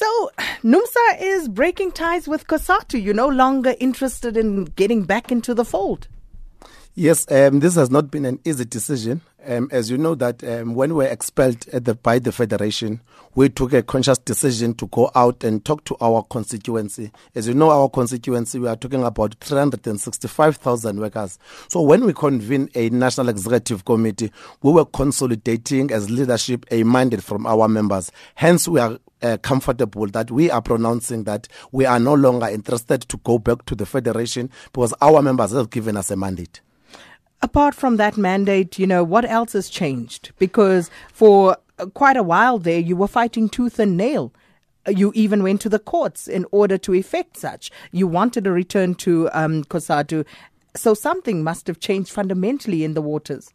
So, NUMSA is breaking ties with COSATU. You're no longer interested in getting back into the fold. Yes, um, this has not been an easy decision. Um, as you know that um, when we were expelled the, by the federation, we took a conscious decision to go out and talk to our constituency. As you know, our constituency, we are talking about 365,000 workers. So when we convene a national executive committee, we were consolidating as leadership a mandate from our members. Hence, we are uh, comfortable that we are pronouncing that we are no longer interested to go back to the federation because our members have given us a mandate. Apart from that mandate, you know, what else has changed? Because for uh, quite a while there, you were fighting tooth and nail. Uh, you even went to the courts in order to effect such. You wanted a return to um, COSATU. So something must have changed fundamentally in the waters.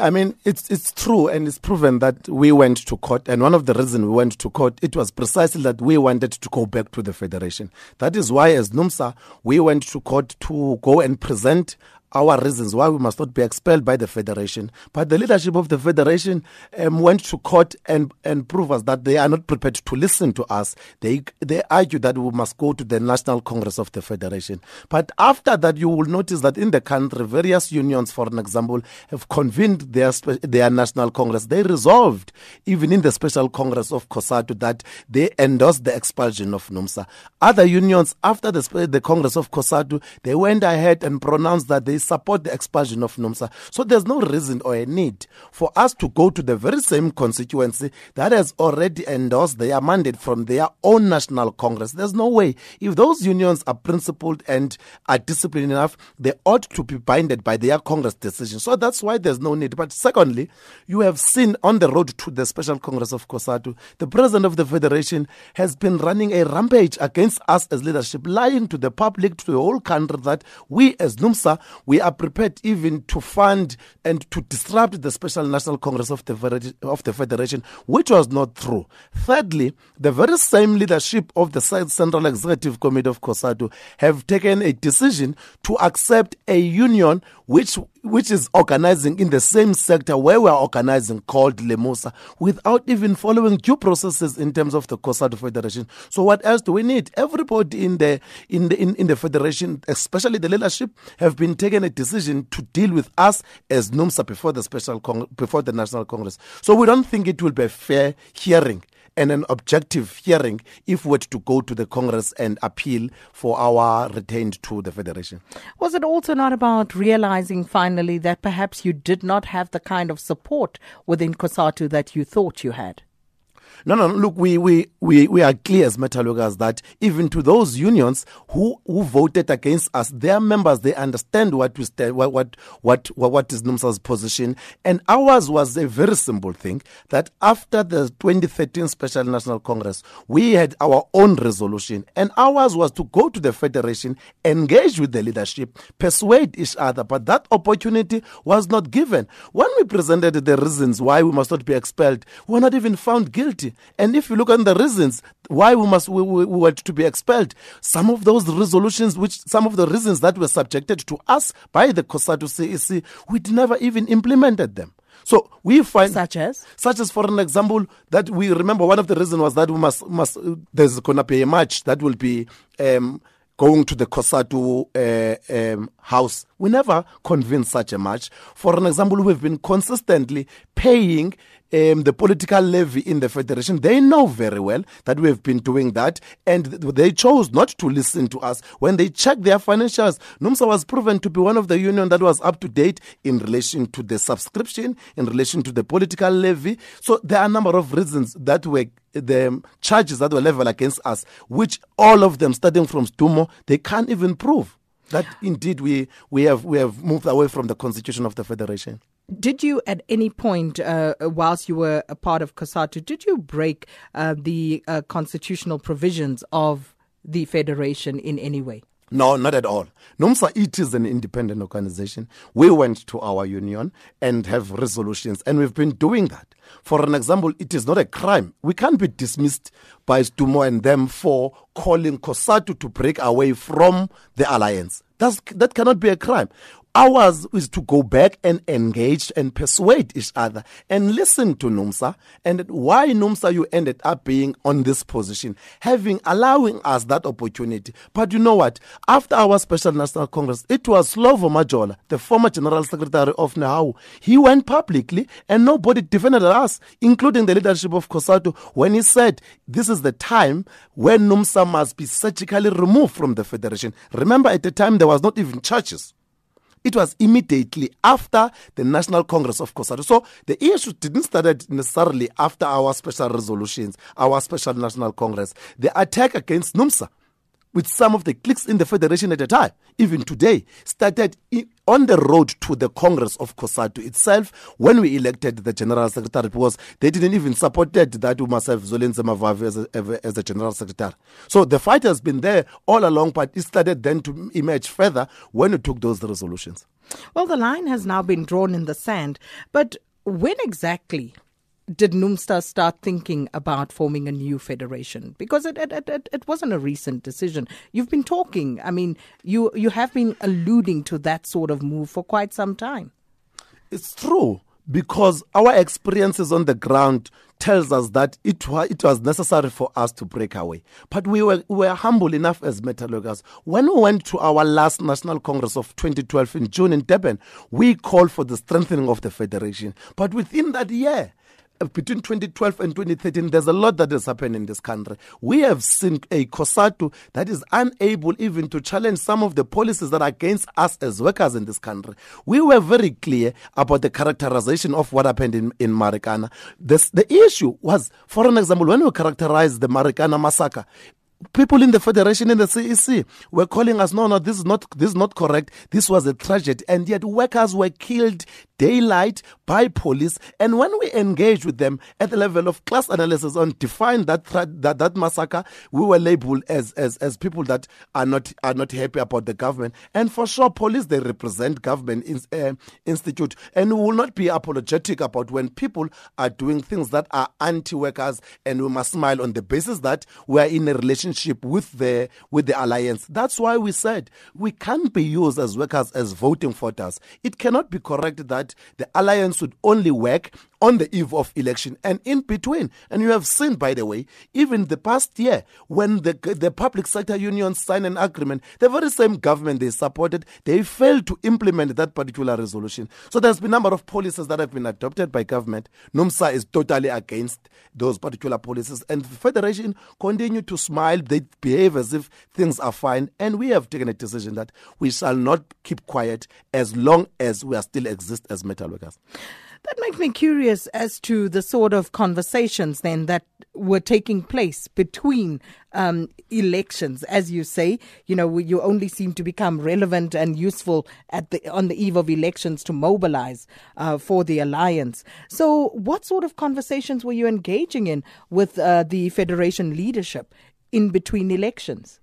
I mean, it's it's true and it's proven that we went to court. And one of the reasons we went to court, it was precisely that we wanted to go back to the federation. That is why, as NUMSA, we went to court to go and present our reasons why we must not be expelled by the federation. But the leadership of the federation um, went to court and, and proved us that they are not prepared to listen to us. They they argue that we must go to the National Congress of the Federation. But after that, you will notice that in the country, various unions, for an example, have convened their their national congress. They resolved, even in the special congress of COSATU, that they endorsed the expulsion of NUMSA. Other unions, after the, the congress of COSATU, they went ahead and pronounced that they support the expulsion of NUMSA. So there's no reason or a need for us to go to the very same constituency that has already endorsed their mandate from their own national congress. There's no way. If those unions are principled and are disciplined enough, they ought to be binded by their congress decision. So that's why there's no need. But secondly, you have seen on the road to the special congress of COSATU, the president of the federation has been running a rampage against us as leadership, lying to the public, to the whole country that we as NUMSA, we we are prepared even to fund and to disrupt the Special National Congress of the, of the Federation, which was not true. Thirdly, the very same leadership of the Central Executive Committee of COSATU have taken a decision to accept a union which which is organizing in the same sector where we are organizing called LIMUSA without even following due processes in terms of the COSATU Federation. So what else do we need? Everybody in the in the in, in the federation, especially the leadership, have been taking a decision to deal with us as NUMSA before the special Cong- before the National Congress. So we don't think it will be a fair hearing and an objective hearing if we were to go to the Congress and appeal for our retained to the Federation. Was it also not about realizing finally that perhaps you did not have the kind of support within COSATU that you thought you had? No, no, look, we, we, we, we are clear as Metalworkers that even to those unions who, who voted against us, their members, they understand what we stand, what, what, what, what is NUMSA's position. And ours was a very simple thing that after the 2013 Special National Congress, we had our own resolution. And ours was to go to the Federation, engage with the leadership, persuade each other. But that opportunity was not given. When we presented the reasons why we must not be expelled, we were not even found guilty. And if you look at the reasons why we must we, we, we were to be expelled, some of those resolutions, which some of the reasons that were subjected to us by the COSATU CEC, we never even implemented them. So we find such as such as for an example that we remember one of the reasons was that we must must there's gonna be a match that will be um, going to the COSATU uh, um, house. We never convened such a match. For an example, we've been consistently paying um, the political levy in the federation. They know very well that we've been doing that, and they chose not to listen to us. When they checked their financials, NUMSA was proven to be one of the union that was up to date in relation to the subscription, in relation to the political levy. So there are a number of reasons that were the charges that were leveled against us, which all of them, starting from Sdumo, they can't even prove that indeed we, we, have, we have moved away from the constitution of the federation. Did you, at any point, uh, whilst you were a part of COSATU, did you break uh, the uh, constitutional provisions of the federation in any way? No, not at all. NUMSA, it is an independent organization. We went to our union and have resolutions, and we've been doing that. For an example, it is not a crime. We can't be dismissed by Sdumo and them for calling COSATU to break away from the alliance. That's, that cannot be a crime Ours is to go back and engage and persuade each other and listen to NUMSA and why NUMSA you ended up being on this position, having allowing us that opportunity. But you know what? After our Special National Congress, it was Slovo Majola, the former General Secretary of NEHAWU. He went publicly and nobody defended us, including the leadership of COSATU, when he said this is the time when NUMSA must be surgically removed from the federation. Remember, at the time, there was not even churches. It was immediately after the National Congress of COSATU. So the issue didn't start necessarily after our special resolutions, our special National Congress. The attack against NUMSA with some of the cliques in the federation at the time, even today, started on the road to the Congress of COSATU itself when we elected the General Secretary because they didn't even support that we must have Mavavi as a General Secretary. So the fight has been there all along, but it started then to emerge further when we took those resolutions. Well, the line has now been drawn in the sand, but when exactly did NUMSA start thinking about forming a new federation? Because it, it, it, it wasn't a recent decision. You've been talking, I mean, you, you have been alluding to that sort of move for quite some time. It's true because our experiences on the ground tells us that it it was necessary for us to break away. But we were, we were humble enough as Metallurgers. When we went to our last National Congress of 2012 in June in Durban, we called for the strengthening of the federation. But within that year, Uh, between 2012 and 2013, there's a lot that has happened in this country. We have seen a COSATU that is unable even to challenge some of the policies that are against us as workers in this country. We were very clear about the characterization of what happened in, in Marikana. This, the issue was, for an example, when we characterized the Marikana massacre, people in the federation in the CEC were calling us, no, no, this is not, this is not correct. This was a tragedy. And yet workers were killed daylight by police. And when we engaged with them at the level of class analysis on define that that, that massacre, we were labeled as, as, as people that are not, are not happy about the government. And for sure, police, they represent government in, uh, institute. And we will not be apologetic about when people are doing things that are anti-workers and we must smile on the basis that we are in a relationship with the, with the alliance. That's why we said we can't be used as workers as voting voters. It cannot be correct that the alliance would only work on the eve of election and in between. And you have seen, by the way, even the past year when the the public sector unions signed an agreement, the very same government they supported, they failed to implement that particular resolution. So there's been a number of policies that have been adopted by government. NUMSA is totally against those particular policies, and the federation continue to smile. They behave as if things are fine, and we have taken a decision that we shall not keep quiet as long as we are still exist as metal workers. That makes me curious as to the sort of conversations then that were taking place between um, elections. As you say, you know, you only seem to become relevant and useful at the on the eve of elections to mobilize uh, for the alliance. So, what sort of conversations were you engaging in with uh, the federation leadership in between elections?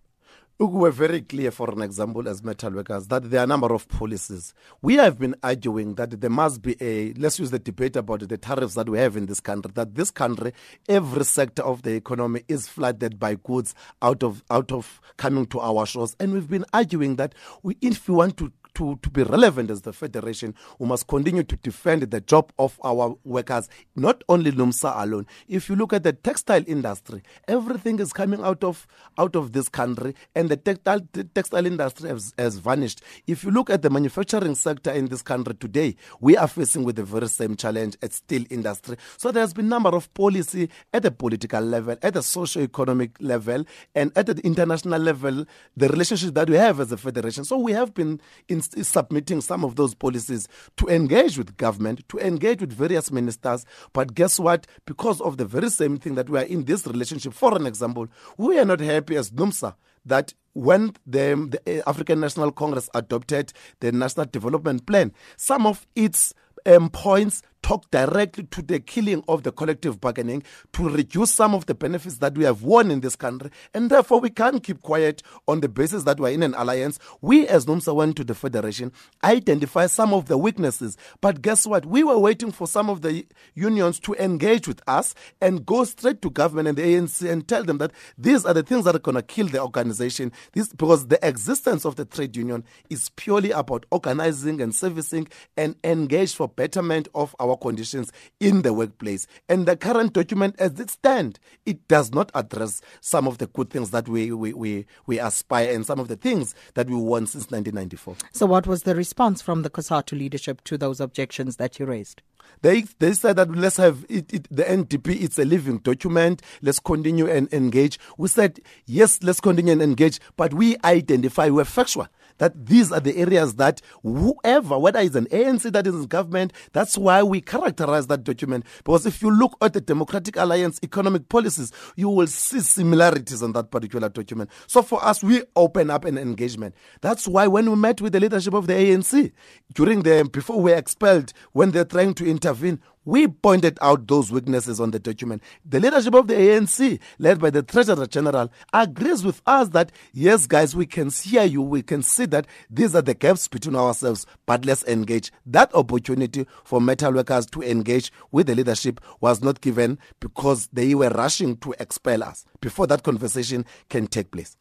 We're very clear, for an example, as metal workers, that there are a number of policies. We have been arguing that there must be a, let's use the debate about the tariffs that we have in this country, that this country, every sector of the economy is flooded by goods out of, out of coming to our shores. And we've been arguing that we, if we want to to, to be relevant as the federation, we must continue to defend the job of our workers, not only NUMSA alone. If you look at the textile industry, everything is coming out of out of this country, and the textile the textile industry has, has vanished. If you look at the manufacturing sector in this country today, we are facing with the very same challenge at steel industry. So there's been a number of policy at the political level, at the socio-economic level, and at the international level, the relationship that we have as a federation. So we have been in is submitting some of those policies to engage with government, to engage with various ministers. But guess what? Because of the very same thing that we are in this relationship, for an example, we are not happy as NUMSA that when the, the African National Congress adopted the National Development Plan, some of its um, points talk directly to the killing of the collective bargaining to reduce some of the benefits that we have won in this country. And therefore, we can't keep quiet on the basis that we're in an alliance. We, as NUMSA, went to the Federation, identify some of the weaknesses. But guess what? We were waiting for some of the unions to engage with us and go straight to government and the ANC and tell them that these are the things that are going to kill the organization. This, because the existence of the trade union is purely about organizing and servicing and engage for betterment of our conditions in the workplace. And the current document, as it stands, it does not address some of the good things that we, we, we, we aspire and some of the things that we won since 1994. So, what was the response from the COSATU leadership to those objections that you raised? They they said that let's have it, it, the NDP. It's a living document. Let's continue and engage. We said yes, let's continue and engage, but we identify we're factual that these are the areas that whoever, whether it's an ANC that is in government, that's why we characterize that document. Because if you look at the Democratic Alliance economic policies, you will see similarities on that particular document. So for us, we open up an engagement. That's why when we met with the leadership of the ANC during the before we were expelled, when they're trying to intervene, we pointed out those weaknesses on the document. The leadership of the ANC, led by the Treasurer General, agrees with us that, yes, guys, we can hear you, we can see that these are the gaps between ourselves, but let's engage. That opportunity for metal workers to engage with the leadership was not given because they were rushing to expel us before that conversation can take place.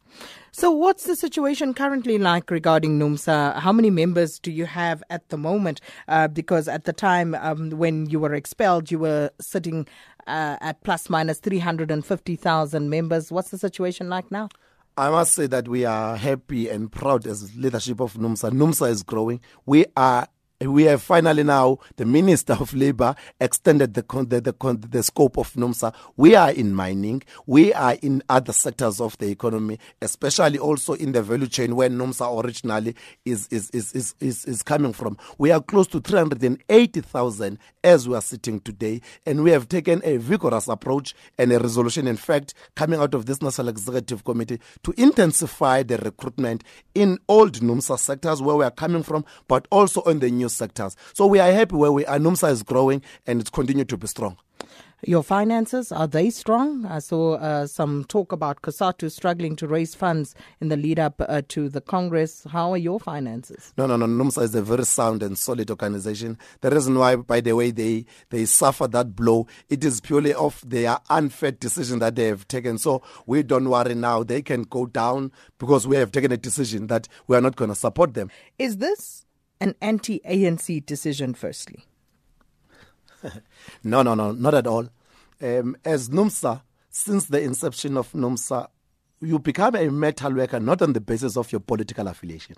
So, what's the situation currently like regarding NUMSA? How many members do you have at the moment? Uh, because at the time um, when you were expelled, you were sitting uh, at plus minus 350,000 members. What's the situation like now? I must say that we are happy and proud as leadership of NUMSA. NUMSA is growing. We are we have finally now the Minister of Labour extended the, the, the, the, scope of NUMSA. We are in mining, we are in other sectors of the economy, especially also in the value chain where NUMSA originally is, is, is, is, is, is coming from. We are close to 380,000 as we are sitting today, and we have taken a vigorous approach and a resolution, in fact, coming out of this National Executive Committee to intensify the recruitment in old NUMSA sectors where we are coming from, but also on the new sectors. So we are happy where we are. NUMSA is growing and it's continued to be strong. Your finances, are they strong? I saw uh, some talk about COSATU struggling to raise funds in the lead up uh, to the Congress. How are your finances? No, no, no. NUMSA is a very sound and solid organization. The reason why, by the way, they, they suffer that blow, it is purely of their unfair decision that they have taken. So we don't worry now. They can go down because we have taken a decision that we are not going to support them. Is this an anti ANC decision, firstly? no, no, no, not at all. Um, as NUMSA, since the inception of NUMSA, you become a metal worker not on the basis of your political affiliation.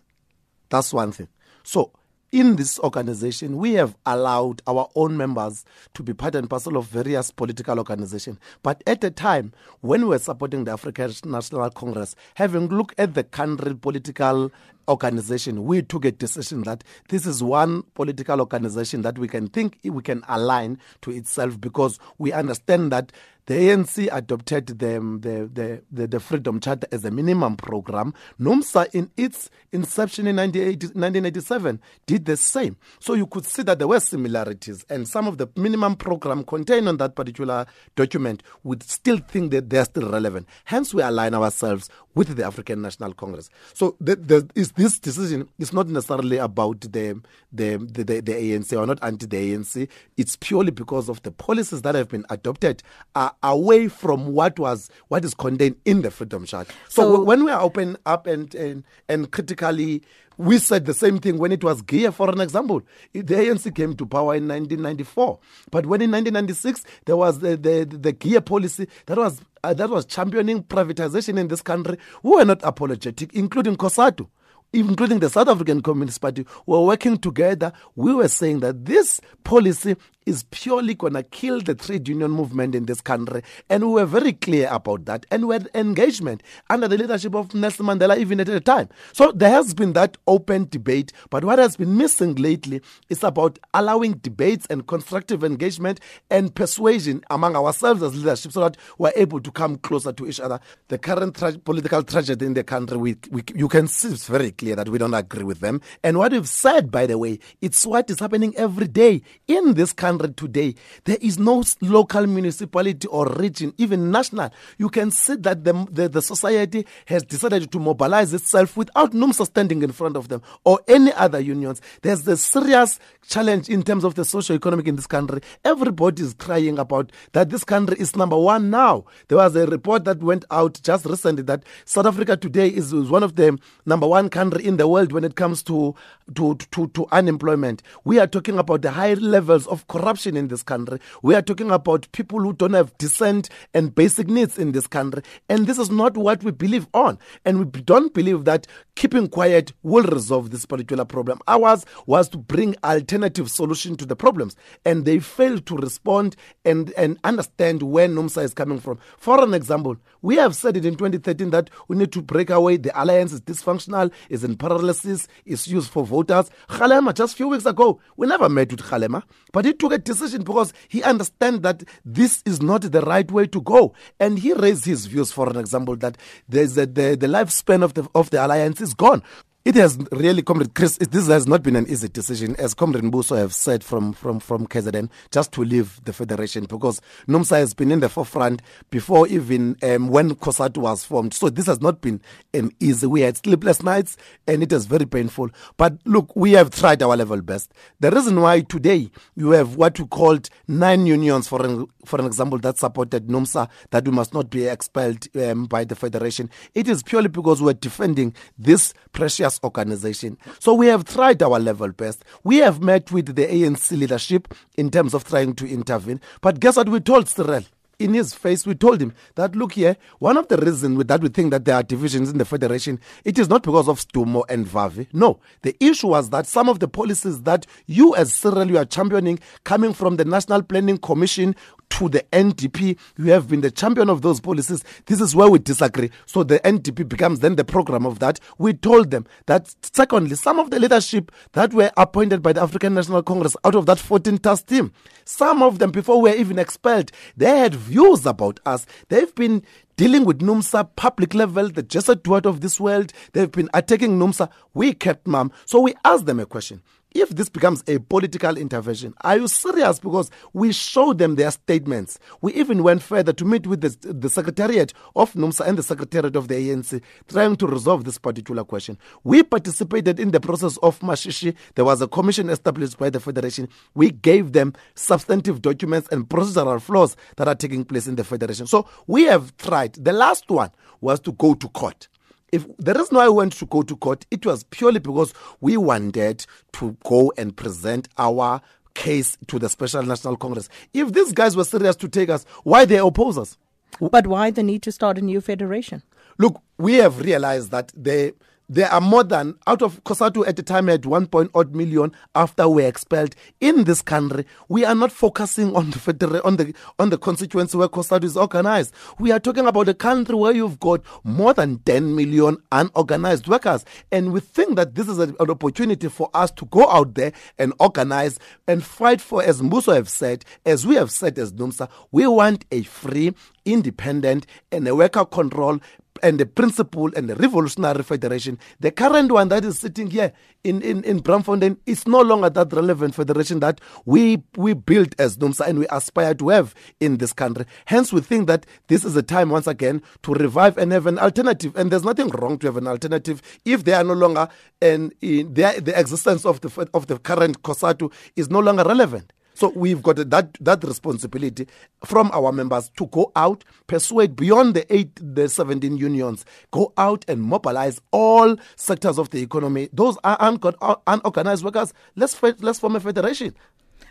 That's one thing. So, in this organization, we have allowed our own members to be part and parcel of various political organizations. But at the time, when we were supporting the African National Congress, having looked at the country political organization, we took a decision that this is one political organization that we can think we can align to itself because we understand that the ANC adopted the, the, the, the, Freedom Charter as a minimum program. NUMSA, in its inception in 1987, did the same. So you could see that there were similarities, and some of the minimum program contained on that particular document would still think that they're still relevant. Hence, we align ourselves with the African National Congress. So the, the, is this decision is not necessarily about the, the, the, the, the ANC or not anti the ANC. It's purely because of the policies that have been adopted are away from what was what is contained in the Freedom Charter. So, so when we are open up and, and, and critically we said the same thing when it was GEAR, for an example. The ANC came to power in 1994. But when in 1996, there was the, the, the GEAR policy that was, uh, that was championing privatization in this country, we were not apologetic, including COSATU including the South African Communist Party, were working together. We were saying that this policy is purely going to kill the trade union movement in this country. And we were very clear about that. And we had engagement under the leadership of Nelson Mandela, even at the time. So there has been that open debate. But what has been missing lately is about allowing debates and constructive engagement and persuasion among ourselves as leadership so that we're able to come closer to each other. The current tra- political tragedy in the country, we, we, you can see it's very clear that we don't agree with them. And what we've said, by the way, it's what is happening every day in this country country today, there is no local municipality or region, even national. You can see that the, the, the society has decided to mobilize itself without NUMSA standing in front of them or any other unions. There's a serious challenge in terms of the socio-economic in this country. Everybody is crying about that this country is number one now. There was a report that went out just recently that South Africa today is, is one of the number one country in the world when it comes to, to, to, to unemployment. We are talking about the high levels of corruption in this country. We are talking about people who don't have decent and basic needs in this country. And this is not what we believe on. And we don't believe that keeping quiet will resolve this particular problem. Ours was to bring alternative solution to the problems. And they failed to respond and, and understand where NUMSA is coming from. For an example, we have said it in 2013 that we need to break away. The alliance is dysfunctional, is in paralysis, is used for voters. Kgalema, just a few weeks ago, we never met with Kgalema, but he took a decision because he understands that this is not the right way to go. And he raised his views, for an example, that there's a, the, the lifespan of the, of the alliance is gone. It has really, Comrade Chris, this has not been an easy decision, as Comrade Mbuso have said from, from, from KZN, just to leave the federation because NUMSA has been in the forefront before even um, when COSATU was formed. So this has not been um, easy. We had sleepless nights and it is very painful. But look, we have tried our level best. The reason why today you have what we called nine unions, for an, for an example, that supported NUMSA, that we must not be expelled um, by the federation, it is purely because we're defending this precious organization. So we have tried our level best. We have met with the ANC leadership in terms of trying to intervene. But guess what we told Cyril? in his face, we told him that look here, one of the reasons that we think that there are divisions in the federation, it is not because of Sdumo and Vavi. No, the issue was that some of the policies that you as Cyril you are championing, coming from the National Planning Commission to the NDP, you have been the champion of those policies. This is where we disagree. So the NDP becomes then the program of that. We told them that secondly, some of the leadership that were appointed by the African National Congress out of that 14 task team, some of them before we were even expelled, they had views about us. They've been dealing with NUMSA public level, the Jessie Duarte of this world. They've been attacking NUMSA. We kept mum. So we asked them a question. If this becomes a political intervention, are you serious? Because we showed them their statements. We even went further to meet with the, the Secretariat of NUMSA and the Secretariat of the ANC, trying to resolve this particular question. We participated in the process of Mashishi. There was a commission established by the Federation. We gave them substantive documents and procedural flaws that are taking place in the Federation. So we have tried. The last one was to go to court if the reason why we went to go to court, it was purely because we wanted to go and present our case to the Special National Congress. If these guys were serious to take us, why they oppose us? But why the need to start a new federation? Look, we have realized that they there are more than out of COSATU at the time at one point odd million after we were expelled in this country. We are not focusing on the federal, on the on the constituency where COSATU is organized. We are talking about a country where you've got more than 10 million unorganized workers, and we think that this is a, an opportunity for us to go out there and organize and fight for, as Muso have said, as we have said as NUMSA, we want a free, independent, and a worker control and the principle and the revolutionary federation. The current one that is sitting here in, in, in Braamfontein is no longer that relevant federation that we we built as NUMSA and we aspire to have in this country. Hence, we think that this is a time once again to revive and have an alternative. And there's nothing wrong to have an alternative if they are no longer and the, existence of the of the current COSATU is no longer relevant. So we've got that that responsibility from our members to go out, persuade beyond the eight, the seventeen unions, go out and mobilize all sectors of the economy. Those are unorganized workers. Let's let's form a federation.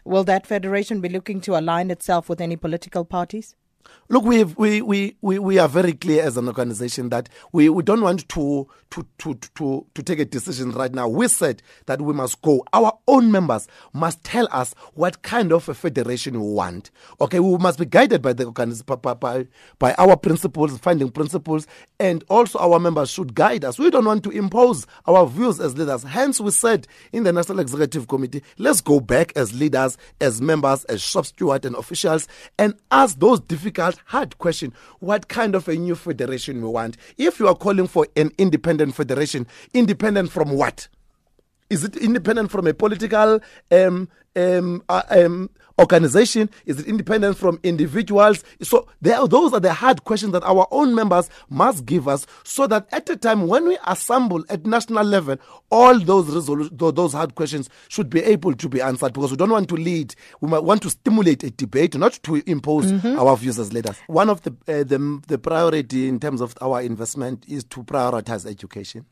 Will that federation be looking to align itself with any political parties? Look, we we, we, we, we are very clear as an organization that we, we don't want to, to, to, to, to take a decision right now. We said that we must go. Our own members must tell us what kind of a federation we want. Okay, we must be guided by the by, by, our principles, finding principles, and also our members should guide us. We don't want to impose our views as leaders. Hence, we said in the National Executive Committee, let's go back as leaders, as members, as shop steward and officials, and ask those difficult hard question. What kind of a new federation we want? If you are calling for an independent federation independent from what? Is it independent from a political um, um, uh, um, organization? Is it independent from individuals? So there, those are the hard questions that our own members must give us so that at a time when we assemble at national level, all those resolu- those hard questions should be able to be answered because we don't want to lead. We might want to stimulate a debate, not to impose mm-hmm. our views as leaders. One of the, uh, the, the priority in terms of our investment is to prioritize education.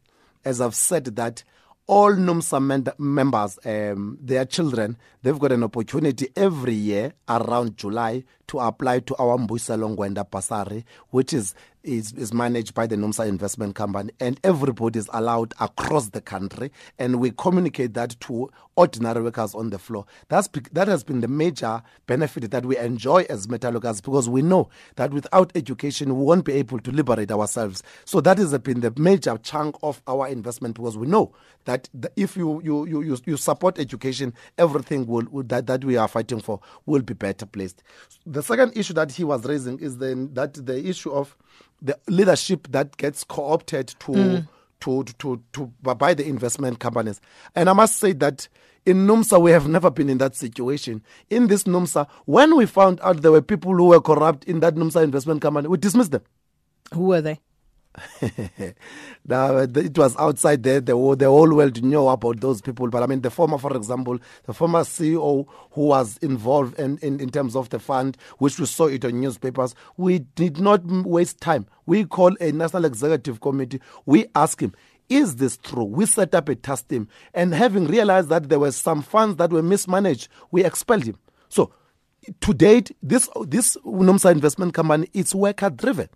As I've said that all NUMSA members, um, their children, they've got an opportunity every year around July to apply to our Mbuyiselo Ngwenda Bursary, which is is, is managed by the NUMSA Investment Company, and everybody is allowed across the country. And we communicate that to ordinary workers on the floor. That's that has been the major benefit that we enjoy as metallurgists because we know that without education we won't be able to liberate ourselves. So that has been the major chunk of our investment because we know that if you you you you support education, everything will, will that that we are fighting for will be better placed. The second issue that he was raising is then that the issue of the leadership that gets co-opted to, mm. to, to, to, to, by the investment companies. And I must say that in NUMSA, we have never been in that situation. In this NUMSA, when we found out there were people who were corrupt in that NUMSA investment company, we dismissed them. Who were they? now, uh, it was outside there. The, the whole world knew about those people. But I mean, the former, for example, the former CEO who was involved in, in, in terms of the fund, which we saw it on newspapers, we did not waste time. We called a national executive committee. We asked him, is this true? We set up a task team. And having realized that there were some funds that were mismanaged, we expelled him. So, to date, this, this NUMSA investment company is worker driven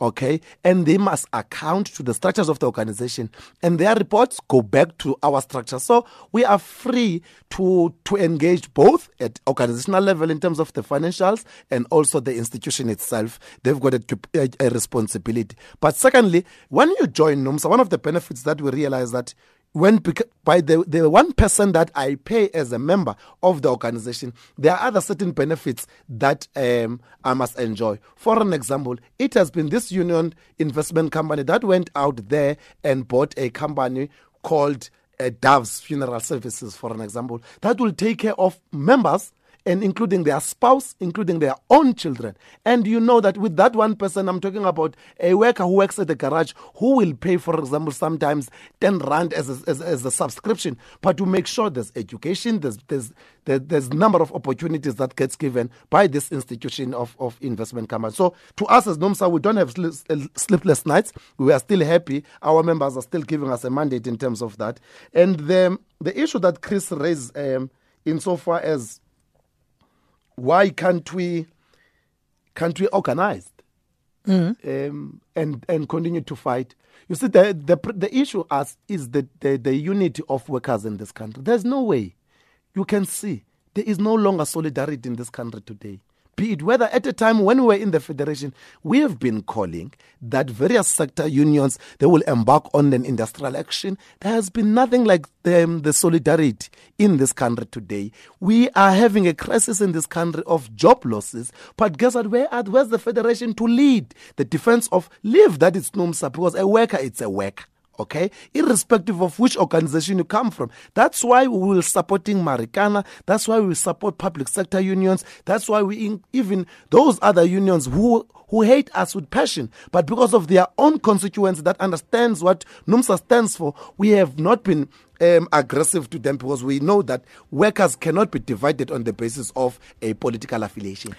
okay? And they must account to the structures of the organization. And their reports go back to our structure. So we are free to to engage both at organizational level in terms of the financials and also the institution itself. They've got a, a, a responsibility. But secondly when you join NUMSA one of the benefits that we realize that when by the the one person that I pay as a member of the organization, there are other certain benefits that um, I must enjoy. For an example, it has been this union investment company that went out there and bought a company called uh, Dove's Funeral Services, for an example, that will take care of members and including their spouse, including their own children. And you know that with that one person, I'm talking about a worker who works at the garage who will pay, for example, sometimes 10 Rand as a, as, as a subscription, but to make sure there's education, there's, there's, there's number of opportunities that gets given by this institution of, of investment company. So to us as NUMSA, we don't have sleepless nights. We are still happy. Our members are still giving us a mandate in terms of that. And the, the issue that Chris raised um, insofar as why can't we can't we organize mm-hmm. um, and and continue to fight? You see, the the the issue as is the, the the unity of workers in this country. There's no way you can see there is no longer solidarity in this country today be it whether at a time when we were in the federation, we have been calling that various sector unions they will embark on an industrial action. There has been nothing like the, um, the solidarity in this country today. We are having a crisis in this country of job losses, but guess what? Where at? where's the federation to lead the defense of live that is NUMSA because a worker it's a worker okay? Irrespective of which organization you come from. That's why we will supporting marikana. That's why we support public sector unions. That's why we even those other unions who who hate us with passion. But because of their own constituency that understands what numsa stands for we have not been um, aggressive to them because we know that workers cannot be divided on the basis of a political affiliation